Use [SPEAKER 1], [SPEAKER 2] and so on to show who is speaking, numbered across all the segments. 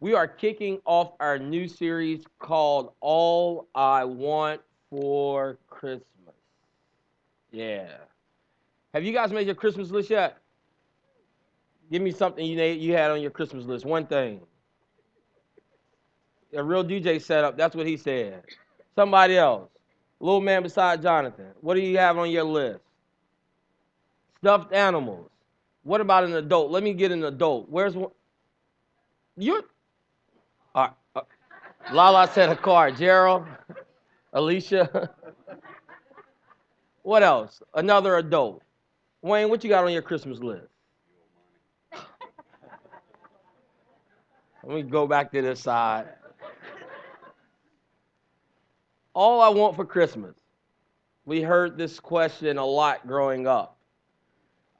[SPEAKER 1] We are kicking off our new series called All I Want for Christmas. Yeah. Have you guys made your Christmas list yet? Give me something you you had on your Christmas list. One thing. A real DJ setup. That's what he said. Somebody else. Little man beside Jonathan. What do you have on your list? Stuffed animals. What about an adult? Let me get an adult. Where's one? You. Lala said a car. Gerald, Alicia. what else? Another adult. Wayne, what you got on your Christmas list? Let me go back to this side. All I want for Christmas. We heard this question a lot growing up.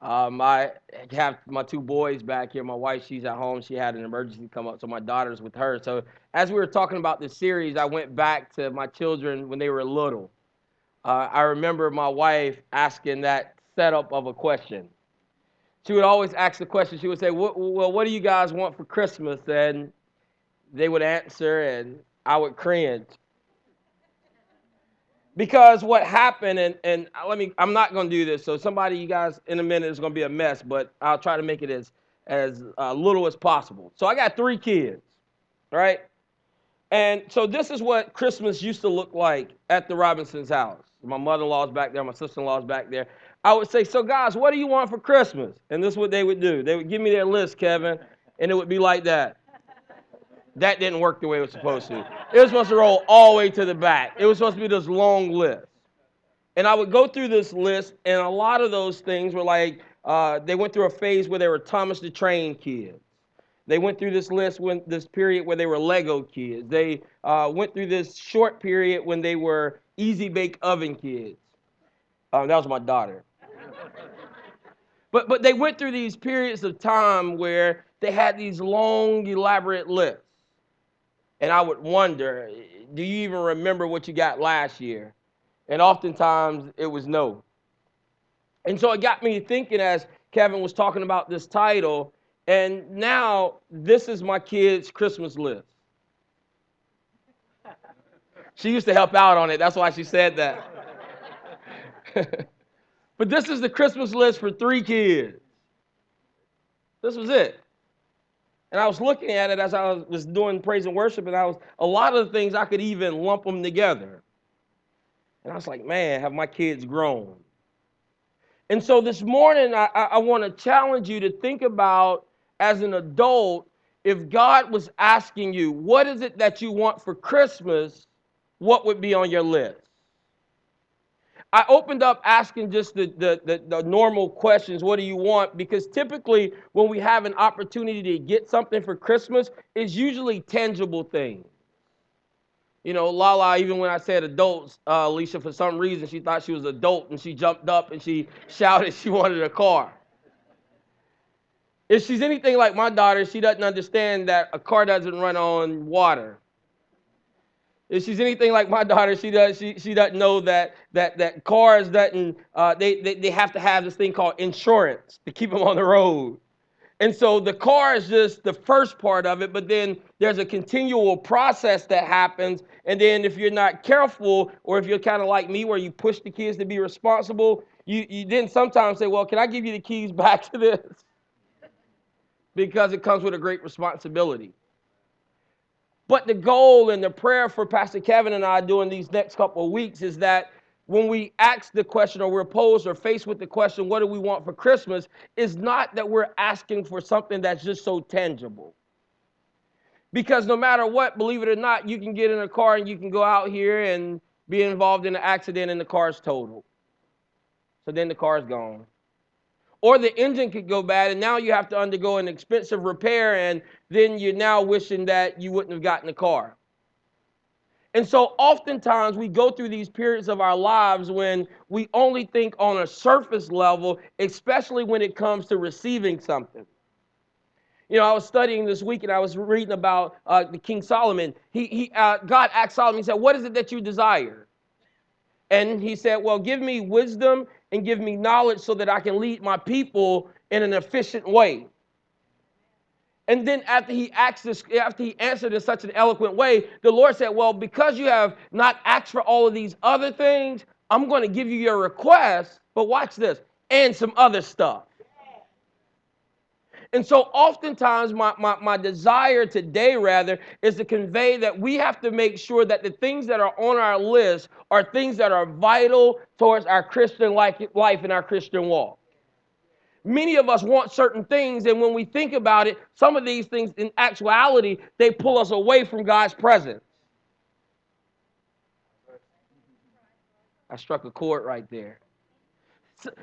[SPEAKER 1] Um, I have my two boys back here. My wife, she's at home. She had an emergency come up, so my daughter's with her. So as we were talking about this series, I went back to my children when they were little. Uh, I remember my wife asking that setup of a question. She would always ask the question. She would say, "Well, what do you guys want for Christmas?" And they would answer, and I would cringe because what happened and, and let me i'm not going to do this so somebody you guys in a minute is going to be a mess but i'll try to make it as as uh, little as possible. So i got three kids right? And so this is what christmas used to look like at the robinsons house. My mother-in-law's back there my sister-in-law's back there. I would say so guys what do you want for christmas? And this is what they would do. They would give me their list kevin and it would be like that that didn't work the way it was supposed to. It was supposed to roll all the way to the back. It was supposed to be this long list. And I would go through this list, and a lot of those things were like uh, they went through a phase where they were Thomas the Train kids. They went through this list when this period where they were Lego kids. They uh, went through this short period when they were Easy Bake Oven kids. Uh, that was my daughter. but but they went through these periods of time where they had these long, elaborate lists. And I would wonder, do you even remember what you got last year? And oftentimes it was no. And so it got me thinking as Kevin was talking about this title, and now this is my kid's Christmas list. She used to help out on it. That's why she said that. but this is the Christmas list for three kids. This was it. And I was looking at it as I was doing praise and worship, and I was a lot of the things I could even lump them together. And I was like, man, have my kids grown? And so this morning, I, I, want to challenge you to think about as an adult, if God was asking you, what is it that you want for Christmas? What would be on your list? I opened up asking just the, the, the, the, normal questions what do you want? Because typically, when we have an opportunity to get something for Christmas, it's usually tangible things. You know, Lala, even when I said adults, uh, Alicia, for some reason, she thought she was adult and she jumped up and she shouted she wanted a car. If she's anything like my daughter, she doesn't understand that a car doesn't run on water. If she's anything like my daughter, she does she, she doesn't know that that that cars doesn't uh, they, they they have to have this thing called insurance to keep them on the road. And so the car is just the first part of it, but then there's a continual process that happens. And then if you're not careful, or if you're kind of like me where you push the kids to be responsible, you, you then sometimes say, Well, can I give you the keys back to this? Because it comes with a great responsibility. But the goal and the prayer for Pastor Kevin and I doing these next couple of weeks is that when we ask the question or we're posed or faced with the question, what do we want for Christmas, is not that we're asking for something that's just so tangible. Because no matter what, believe it or not, you can get in a car and you can go out here and be involved in an accident and the car's totaled. So then the car's gone. Or the engine could go bad and now you have to undergo an expensive repair and then you're now wishing that you wouldn't have gotten the car. And so oftentimes we go through these periods of our lives when we only think on a surface level, especially when it comes to receiving something. You know, I was studying this week and I was reading about uh, the King Solomon. He, he, uh, God asked Solomon, he said, What is it that you desire? And he said, Well, give me wisdom and give me knowledge so that I can lead my people in an efficient way. And then after he asked this, after he answered in such an eloquent way, the Lord said, Well, because you have not asked for all of these other things, I'm going to give you your request, but watch this, and some other stuff. And so oftentimes my, my, my desire today rather is to convey that we have to make sure that the things that are on our list are things that are vital towards our Christian life, life and our Christian walk. Many of us want certain things, and when we think about it, some of these things in actuality, they pull us away from God's presence. I struck a chord right there.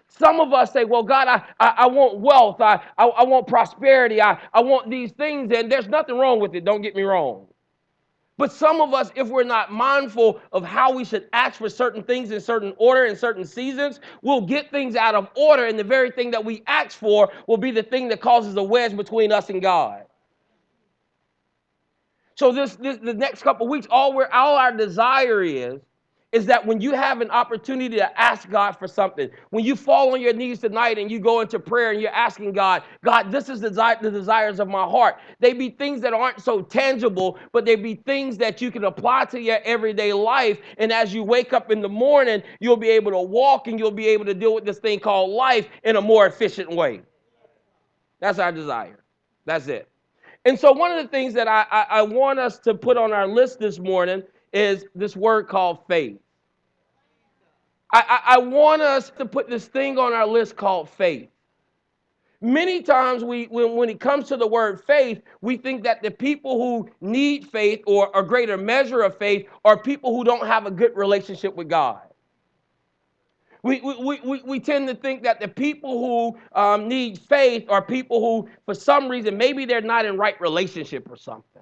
[SPEAKER 1] Some of us say, Well, God, I, I, I want wealth, I, I, I want prosperity, I, I want these things, and there's nothing wrong with it, don't get me wrong. But some of us, if we're not mindful of how we should ask for certain things in certain order in certain seasons, we'll get things out of order, and the very thing that we ask for will be the thing that causes a wedge between us and God. So this, this the next couple weeks, all we're all our desire is is that when you have an opportunity to ask God for something, when you fall on your knees tonight and you go into prayer and you're asking God, God, this is the, the desires of my heart. They be things that aren't so tangible, but they be things that you can apply to your everyday life. And as you wake up in the morning, you'll be able to walk and you'll be able to deal with this thing called life in a more efficient way. That's our desire. That's it. And so, one of the things that I, I, I want us to put on our list this morning is this word called faith. I, I, I want us to put this thing on our list called faith. Many times we when, when it comes to the word faith, we think that the people who need faith or a greater measure of faith are people who don't have a good relationship with God. We, we, we, we tend to think that the people who um, need faith are people who, for some reason, maybe they're not in right relationship or something.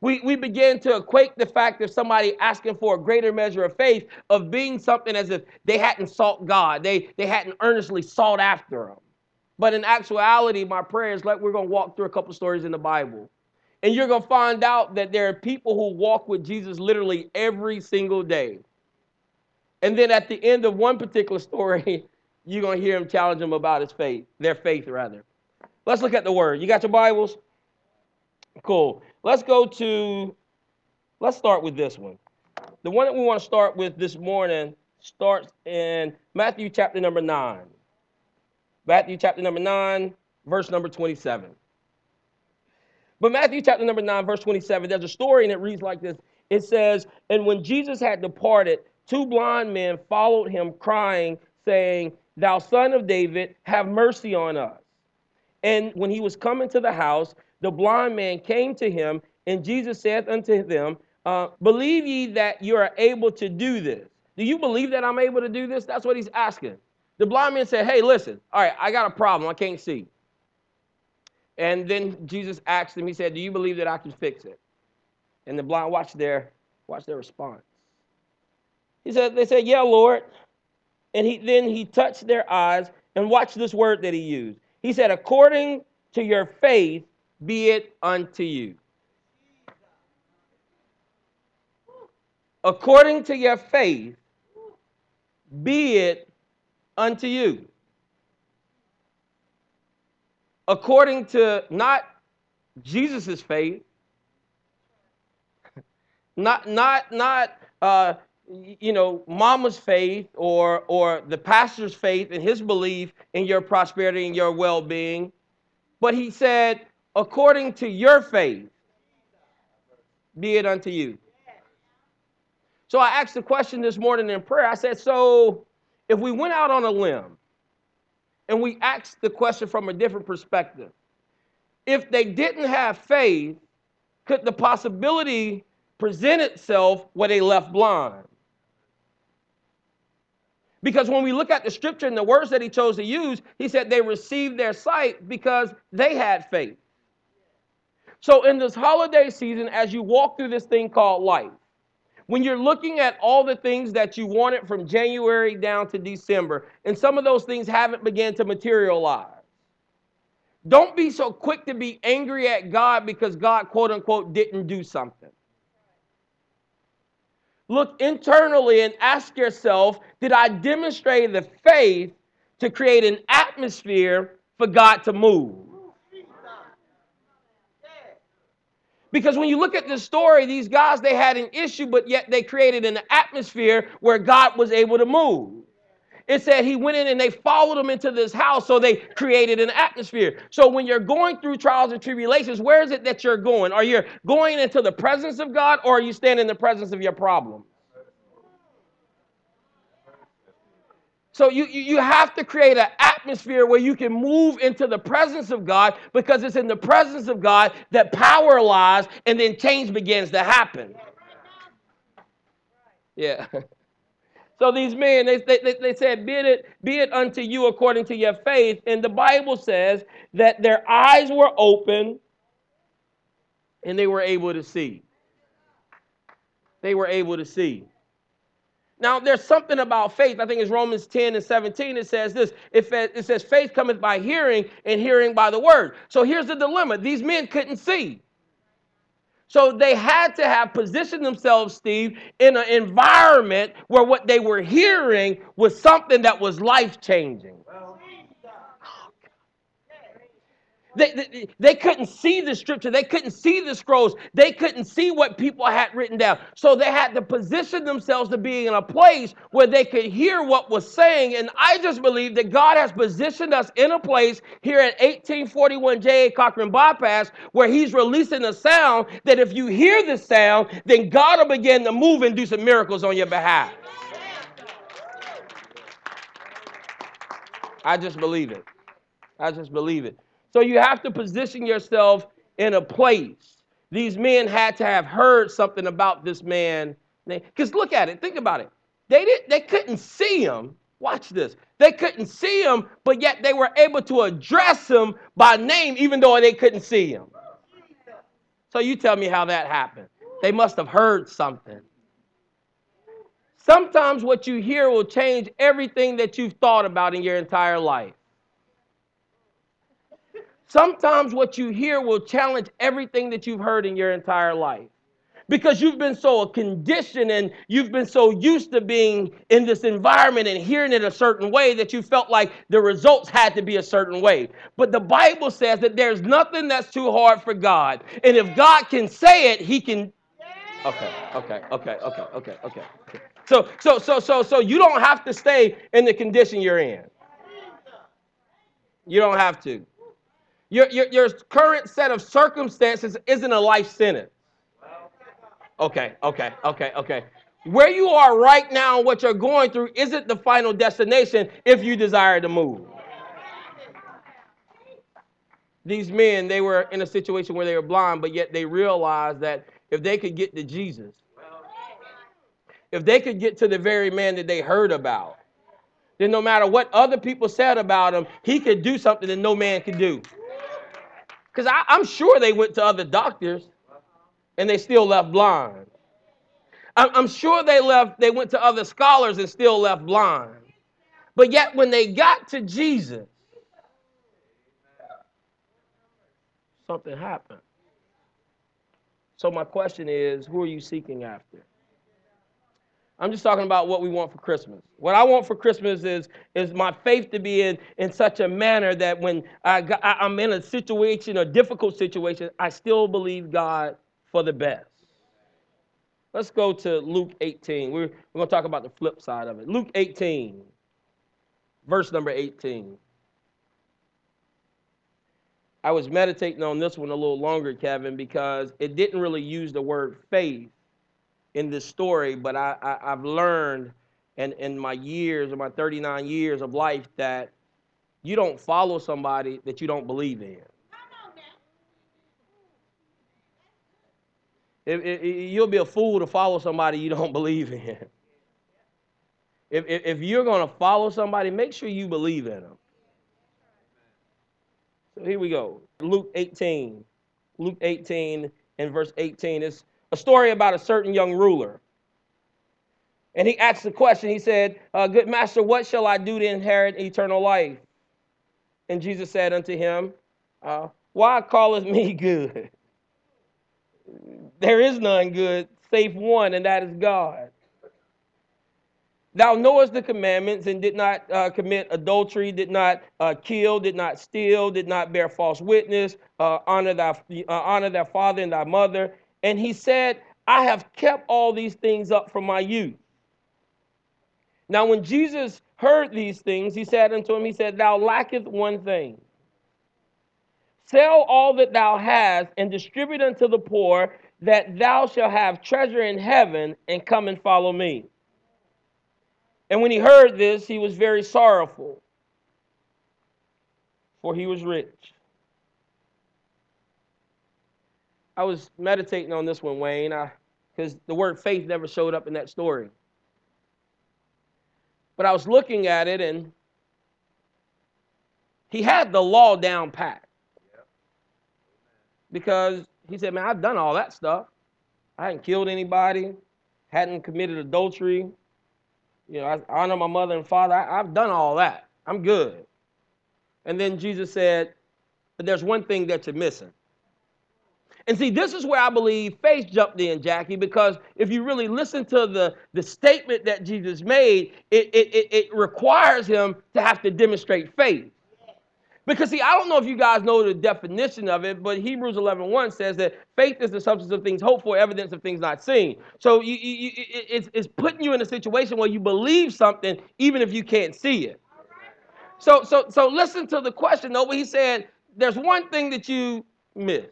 [SPEAKER 1] We, we begin to equate the fact of somebody asking for a greater measure of faith of being something as if they hadn't sought God, they, they hadn't earnestly sought after Him. But in actuality, my prayer is like we're going to walk through a couple stories in the Bible. And you're going to find out that there are people who walk with Jesus literally every single day. And then at the end of one particular story, you're going to hear him challenge them about his faith, their faith rather. Let's look at the word. You got your Bibles? Cool. Let's go to, let's start with this one. The one that we want to start with this morning starts in Matthew chapter number 9. Matthew chapter number 9, verse number 27. But Matthew chapter number 9, verse 27, there's a story and it reads like this. It says, And when Jesus had departed, two blind men followed him, crying, saying, Thou son of David, have mercy on us. And when he was coming to the house, the blind man came to him, and Jesus said unto them, uh, Believe ye that you are able to do this? Do you believe that I'm able to do this? That's what he's asking. The blind man said, Hey, listen, all right, I got a problem. I can't see. And then Jesus asked him, He said, Do you believe that I can fix it? And the blind, watch their, watch their response. He said, They said, Yeah, Lord. And he then he touched their eyes, and watch this word that he used. He said, According to your faith, be it unto you. According to your faith, be it unto you. According to not Jesus' faith, not not not uh, you know mama's faith or or the pastor's faith and his belief in your prosperity and your well-being, but he said according to your faith, be it unto you. So I asked the question this morning in prayer. I said, So if we went out on a limb and we asked the question from a different perspective, if they didn't have faith, could the possibility present itself where they left blind? Because when we look at the scripture and the words that he chose to use, he said they received their sight because they had faith. So, in this holiday season, as you walk through this thing called life, when you're looking at all the things that you wanted from January down to December, and some of those things haven't began to materialize, don't be so quick to be angry at God because God, quote unquote, didn't do something. Look internally and ask yourself Did I demonstrate the faith to create an atmosphere for God to move? Because when you look at this story, these guys, they had an issue, but yet they created an atmosphere where God was able to move. It said he went in and they followed him into this house, so they created an atmosphere. So when you're going through trials and tribulations, where is it that you're going? Are you going into the presence of God or are you standing in the presence of your problem? So you, you have to create an atmosphere where you can move into the presence of God because it's in the presence of God that power lies and then change begins to happen. Yeah. So these men, they, they, they said, be it, be it unto you according to your faith. And the Bible says that their eyes were open and they were able to see. They were able to see. Now, there's something about faith. I think it's Romans 10 and 17. It says this it says, faith cometh by hearing, and hearing by the word. So here's the dilemma these men couldn't see. So they had to have positioned themselves, Steve, in an environment where what they were hearing was something that was life changing. They, they, they, couldn't see the scripture. They couldn't see the scrolls. They couldn't see what people had written down. So they had to position themselves to be in a place where they could hear what was saying. And I just believe that God has positioned us in a place here at 1841 J.A. Cochran Bypass where He's releasing a sound that if you hear the sound, then God will begin to move and do some miracles on your behalf. I just believe it. I just believe it. So you have to position yourself in a place. These men had to have heard something about this man. Because look at it, think about it. They didn't they couldn't see him. Watch this. They couldn't see him, but yet they were able to address him by name, even though they couldn't see him. So you tell me how that happened. They must have heard something. Sometimes what you hear will change everything that you've thought about in your entire life. Sometimes what you hear will challenge everything that you've heard in your entire life because you've been so conditioned and you've been so used to being in this environment and hearing it a certain way that you felt like the results had to be a certain way. But the Bible says that there's nothing that's too hard for God. And if God can say it, he can Okay, okay, okay, okay, okay, okay. So so so so so you don't have to stay in the condition you're in. You don't have to. Your, your, your current set of circumstances isn't a life sentence. Okay, okay, okay, okay. Where you are right now, what you're going through, isn't the final destination if you desire to move. These men, they were in a situation where they were blind, but yet they realized that if they could get to Jesus, if they could get to the very man that they heard about, then no matter what other people said about him, he could do something that no man could do. Because I'm sure they went to other doctors and they still left blind. I'm sure they left, they went to other scholars and still left blind. But yet when they got to Jesus, something happened. So my question is, who are you seeking after? I'm just talking about what we want for Christmas. What I want for Christmas is, is my faith to be in, in such a manner that when I, I, I'm in a situation, a difficult situation, I still believe God for the best. Let's go to Luke 18. We're, we're going to talk about the flip side of it. Luke 18, verse number 18. I was meditating on this one a little longer, Kevin, because it didn't really use the word faith in this story, but I, I, have learned in, in my years, in my 39 years of life, that you don't follow somebody that you don't believe in. If, if, you'll be a fool to follow somebody you don't believe in. If, if, if you're going to follow somebody, make sure you believe in them. So here we go. Luke 18. Luke 18 and verse 18 is a story about a certain young ruler. And he asked the question, he said, uh, Good master, what shall I do to inherit eternal life? And Jesus said unto him, uh, Why calleth me good? there is none good save one, and that is God. Thou knowest the commandments and did not uh, commit adultery, did not uh, kill, did not steal, did not bear false witness, uh, honor thy uh, honor thy father and thy mother. And he said, I have kept all these things up from my youth. Now, when Jesus heard these things, he said unto him, He said, Thou lackest one thing. Sell all that thou hast and distribute unto the poor, that thou shalt have treasure in heaven, and come and follow me. And when he heard this, he was very sorrowful, for he was rich. I was meditating on this one, Wayne, because the word faith never showed up in that story. But I was looking at it, and he had the law down pat. Because he said, Man, I've done all that stuff. I hadn't killed anybody, hadn't committed adultery, you know, I honor my mother and father. I, I've done all that. I'm good. And then Jesus said, But there's one thing that you're missing. And see, this is where I believe faith jumped in, Jackie, because if you really listen to the, the statement that Jesus made, it, it, it, it requires him to have to demonstrate faith. Because see, I don't know if you guys know the definition of it, but Hebrews 11, 1 says that faith is the substance of things hoped for, evidence of things not seen. So you, you, it's, it's putting you in a situation where you believe something even if you can't see it. So, so, so listen to the question though, he said, there's one thing that you miss.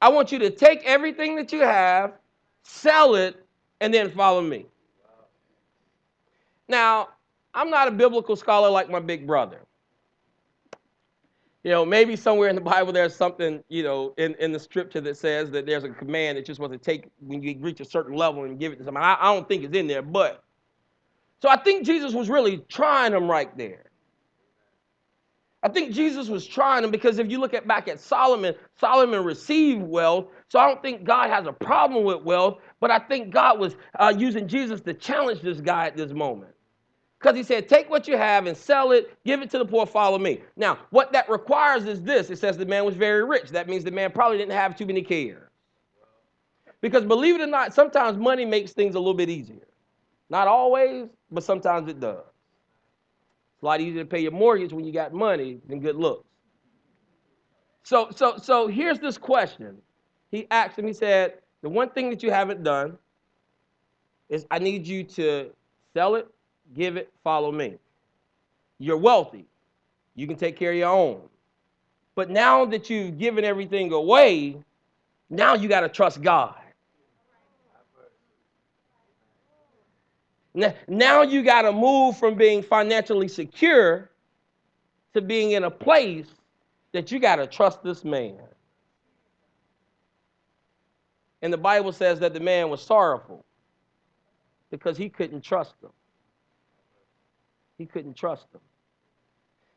[SPEAKER 1] I want you to take everything that you have, sell it, and then follow me. Now, I'm not a biblical scholar like my big brother you know, maybe somewhere in the Bible there's something, you know, in, in the scripture that says that there's a command that you're supposed to take when you reach a certain level and give it to someone. I, I don't think it's in there, but so I think Jesus was really trying them right there. I think Jesus was trying them because if you look at back at Solomon, Solomon received wealth. So I don't think God has a problem with wealth, but I think God was uh, using Jesus to challenge this guy at this moment. Because he said, Take what you have and sell it, give it to the poor, follow me. Now, what that requires is this it says the man was very rich. That means the man probably didn't have too many cares. Because believe it or not, sometimes money makes things a little bit easier. Not always, but sometimes it does. It's a lot easier to pay your mortgage when you got money than good looks. So, so, so here's this question. He asked him, he said, The one thing that you haven't done is I need you to sell it give it, follow me. You're wealthy. You can take care of your own. But now that you've given everything away, now you got to trust God. Now you got to move from being financially secure to being in a place that you got to trust this man. And the Bible says that the man was sorrowful because he couldn't trust him. He couldn't trust them.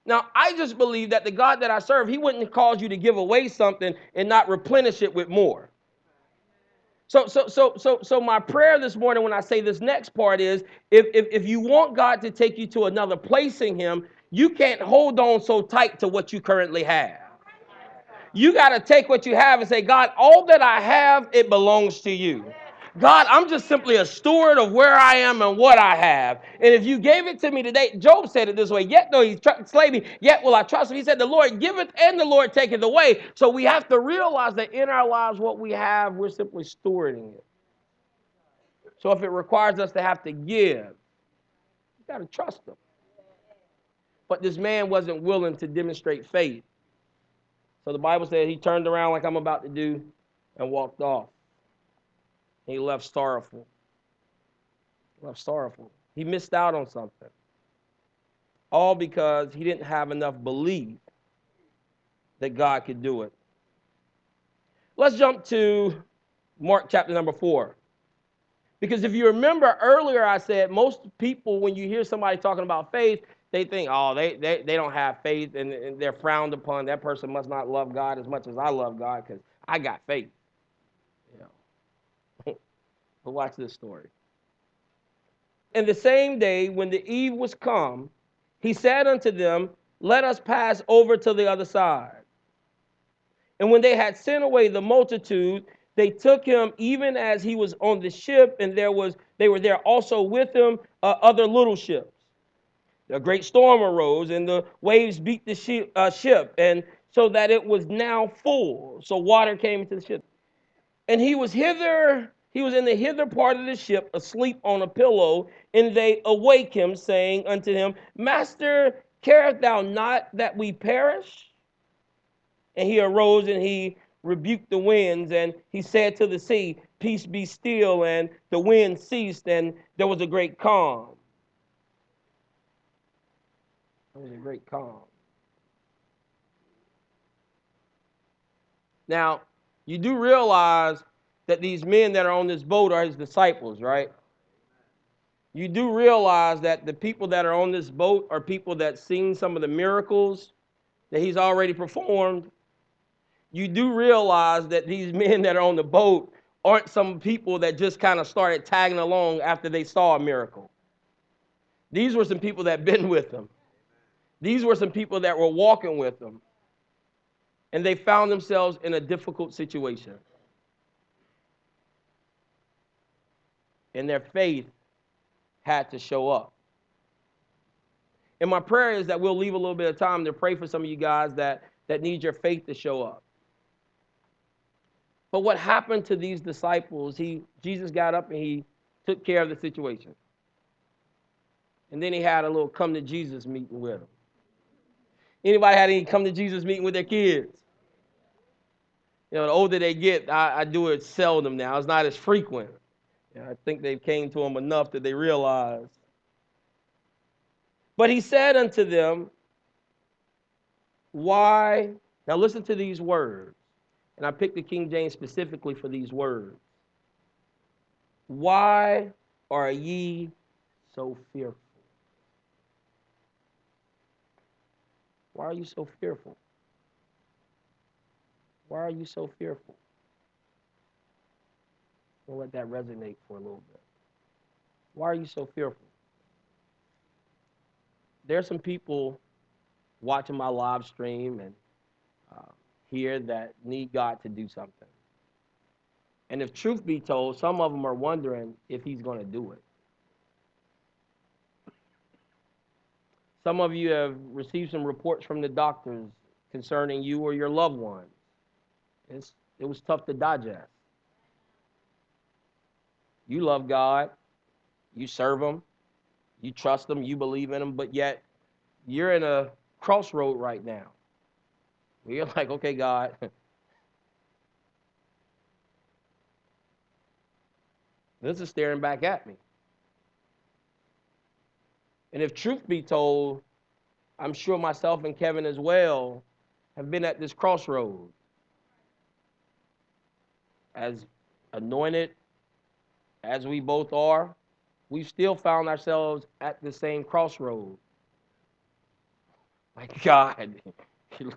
[SPEAKER 1] Now, I just believe that the God that I serve, He wouldn't cause you to give away something and not replenish it with more. So, so, so, so, so my prayer this morning when I say this next part is if, if, if you want God to take you to another place in Him, you can't hold on so tight to what you currently have. You got to take what you have and say, God, all that I have, it belongs to you. God, I'm just simply a steward of where I am and what I have. And if you gave it to me today, Job said it this way, yet though he tr- me, yet will I trust him. He said, the Lord giveth and the Lord taketh away. So we have to realize that in our lives, what we have, we're simply stewarding it. So if it requires us to have to give, you got to trust him. But this man wasn't willing to demonstrate faith. So the Bible said he turned around like I'm about to do and walked off. He left sorrowful. Left sorrowful. He missed out on something. All because he didn't have enough belief that God could do it. Let's jump to Mark chapter number four. Because if you remember earlier, I said most people, when you hear somebody talking about faith, they think, oh, they, they, they don't have faith and, and they're frowned upon. That person must not love God as much as I love God because I got faith. But watch this story. And the same day, when the eve was come, he said unto them, Let us pass over to the other side. And when they had sent away the multitude, they took him even as he was on the ship, and there was they were there also with him uh, other little ships. A great storm arose, and the waves beat the ship, uh, ship, and so that it was now full. So water came into the ship. And he was hither, he was in the hither part of the ship, asleep on a pillow, and they awake him, saying unto him, Master, carest thou not that we perish? And he arose and he rebuked the winds, and he said to the sea, Peace be still. And the wind ceased, and there was a great calm. There was a great calm. Now, you do realize that these men that are on this boat are his disciples, right? You do realize that the people that are on this boat are people that seen some of the miracles that he's already performed. You do realize that these men that are on the boat aren't some people that just kind of started tagging along after they saw a miracle. These were some people that been with them. These were some people that were walking with them. And they found themselves in a difficult situation. And their faith had to show up. And my prayer is that we'll leave a little bit of time to pray for some of you guys that, that need your faith to show up. But what happened to these disciples? He Jesus got up and he took care of the situation. And then he had a little come to Jesus meeting with them. Anybody had any come to Jesus meeting with their kids? You know, the older they get, I, I do it seldom now. It's not as frequent. Know, I think they came to him enough that they realized. But he said unto them, Why? Now listen to these words. And I picked the King James specifically for these words. Why are ye so fearful? Why are you so fearful? Why are you so fearful? Let that resonate for a little bit. Why are you so fearful? There's some people watching my live stream and uh, here that need God to do something. And if truth be told, some of them are wondering if He's going to do it. Some of you have received some reports from the doctors concerning you or your loved ones. It's, it was tough to digest. You love God, you serve Him, you trust Him, you believe in Him, but yet you're in a crossroad right now. You're like, okay, God. this is staring back at me. And if truth be told, I'm sure myself and Kevin as well have been at this crossroad. As anointed as we both are, we've still found ourselves at the same crossroad. My God, you,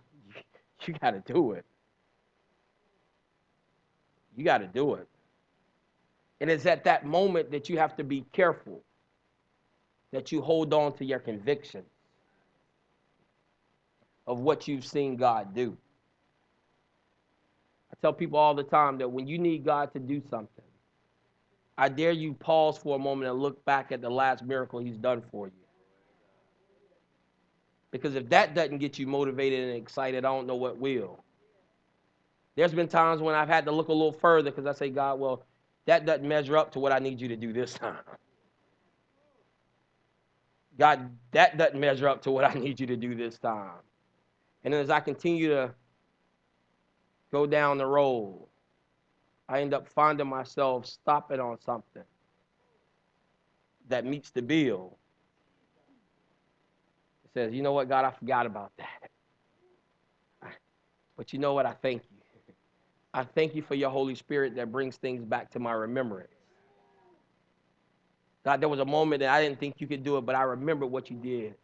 [SPEAKER 1] you got to do it. You got to do it. And it's at that moment that you have to be careful that you hold on to your convictions of what you've seen God do. I tell people all the time that when you need God to do something, I dare you pause for a moment and look back at the last miracle he's done for you. Because if that doesn't get you motivated and excited, I don't know what will. There's been times when I've had to look a little further because I say, God, well, that doesn't measure up to what I need you to do this time. God, that doesn't measure up to what I need you to do this time. And as I continue to go down the road, I end up finding myself stopping on something that meets the bill. It says, you know what, God, I forgot about that. But you know what? I thank you. I thank you for your Holy Spirit that brings things back to my remembrance. God, there was a moment that I didn't think you could do it, but I remember what you did.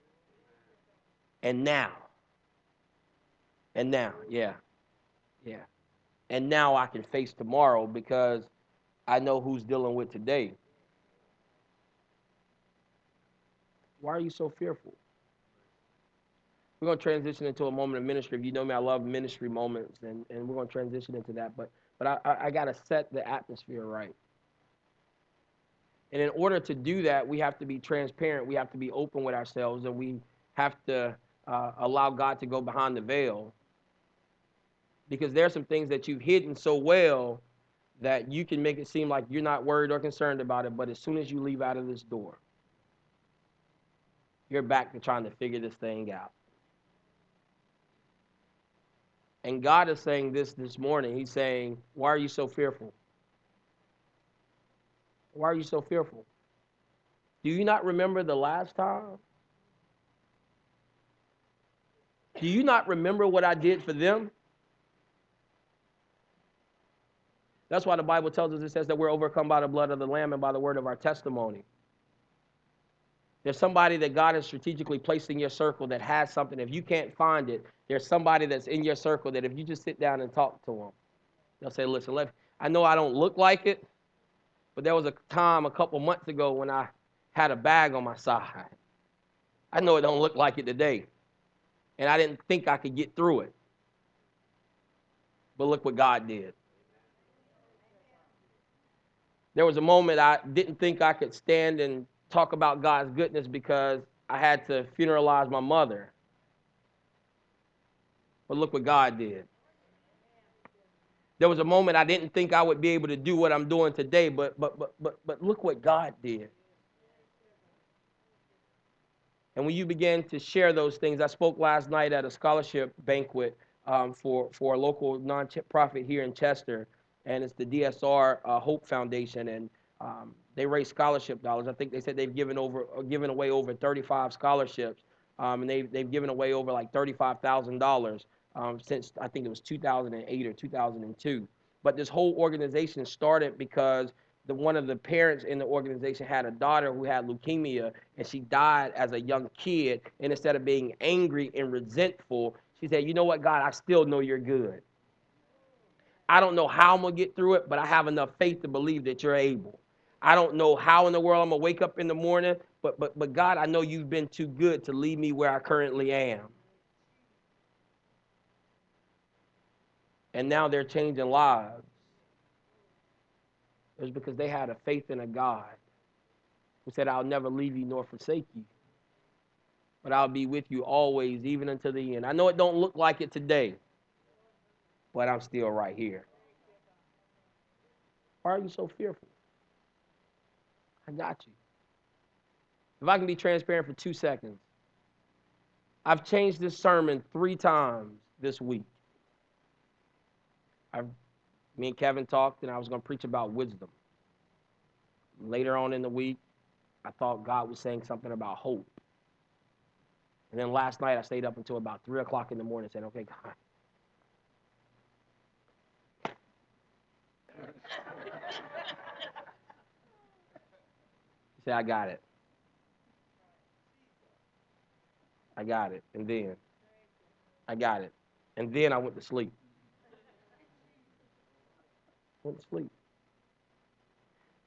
[SPEAKER 1] And now, and now, yeah, yeah. And now I can face tomorrow because I know who's dealing with today. Why are you so fearful? We're going to transition into a moment of ministry. If you know me, I love ministry moments, and, and we're going to transition into that. But but I, I, I got to set the atmosphere right. And in order to do that, we have to be transparent. We have to be open with ourselves, and we have to uh, allow God to go behind the veil. Because there are some things that you've hidden so well that you can make it seem like you're not worried or concerned about it, but as soon as you leave out of this door, you're back to trying to figure this thing out. And God is saying this this morning. He's saying, Why are you so fearful? Why are you so fearful? Do you not remember the last time? Do you not remember what I did for them? That's why the Bible tells us it says that we're overcome by the blood of the Lamb and by the word of our testimony. There's somebody that God has strategically placed in your circle that has something. If you can't find it, there's somebody that's in your circle that if you just sit down and talk to them, they'll say, Listen, let, I know I don't look like it, but there was a time a couple months ago when I had a bag on my side. I know it don't look like it today. And I didn't think I could get through it. But look what God did. There was a moment I didn't think I could stand and talk about God's goodness because I had to funeralize my mother. But look what God did. There was a moment I didn't think I would be able to do what I'm doing today, but but but but but look what God did. And when you begin to share those things, I spoke last night at a scholarship banquet um, for for a local nonprofit here in Chester, and it's the DSR uh, Hope Foundation, and um, they raise scholarship dollars. I think they said they've given over uh, given away over 35 scholarships, um, and they've they've given away over like 35 thousand dollars um, since I think it was 2008 or 2002. But this whole organization started because the one of the parents in the organization had a daughter who had leukemia, and she died as a young kid. And instead of being angry and resentful, she said, "You know what, God? I still know you're good." I don't know how I'm going to get through it, but I have enough faith to believe that you're able. I don't know how in the world I'm going to wake up in the morning, but but but God, I know you've been too good to leave me where I currently am. And now they're changing lives. It was because they had a faith in a God who said, I'll never leave you nor forsake you. But I'll be with you always, even until the end. I know it don't look like it today but I'm still right here. Why are you so fearful? I got you. If I can be transparent for two seconds, I've changed this sermon three times this week. I've, me and Kevin talked, and I was going to preach about wisdom. Later on in the week, I thought God was saying something about hope. And then last night, I stayed up until about 3 o'clock in the morning and said, okay, God, Say, I got it. I got it. And then I got it. And then I went to sleep. Went to sleep.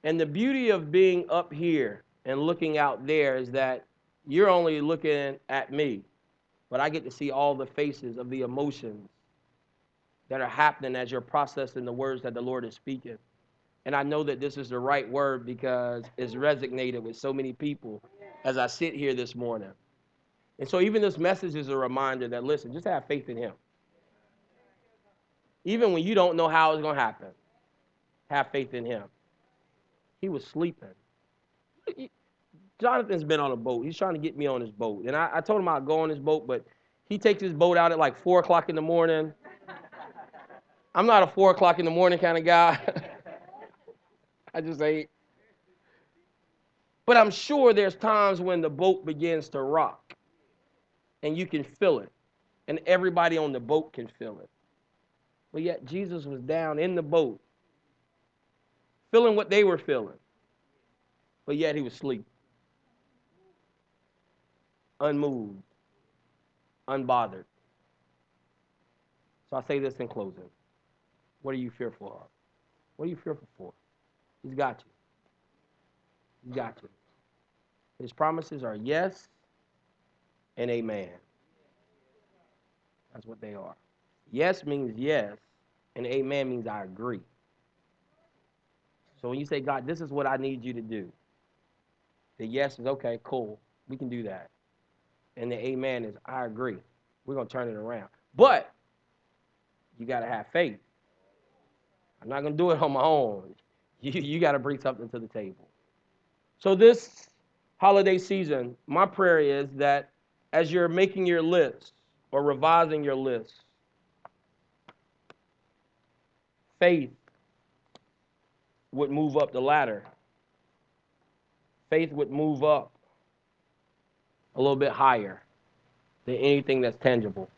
[SPEAKER 1] And the beauty of being up here and looking out there is that you're only looking at me, but I get to see all the faces of the emotions that are happening as you're processing the words that the Lord is speaking. And I know that this is the right word because it's resonated with so many people as I sit here this morning. And so, even this message is a reminder that listen, just have faith in Him. Even when you don't know how it's going to happen, have faith in Him. He was sleeping. Jonathan's been on a boat. He's trying to get me on his boat. And I, I told him I'd go on his boat, but he takes his boat out at like 4 o'clock in the morning. I'm not a 4 o'clock in the morning kind of guy. I just ain't. But I'm sure there's times when the boat begins to rock and you can feel it, and everybody on the boat can feel it. But yet, Jesus was down in the boat, feeling what they were feeling, but yet he was asleep, unmoved, unbothered. So I say this in closing. What are you fearful of? What are you fearful for? He's got you. He's got you. His promises are yes and amen. That's what they are. Yes means yes, And amen means I agree. So when you say, God, this is what I need you to do, the yes is okay, cool, we can do that. And the amen is I agree. We're gonna turn it around. But you gotta have faith. I'm not gonna do it on my own. You you gotta bring something to the table. So this holiday season, my prayer is that as you're making your list or revising your list, faith would move up the ladder. Faith would move up a little bit higher than anything that's tangible.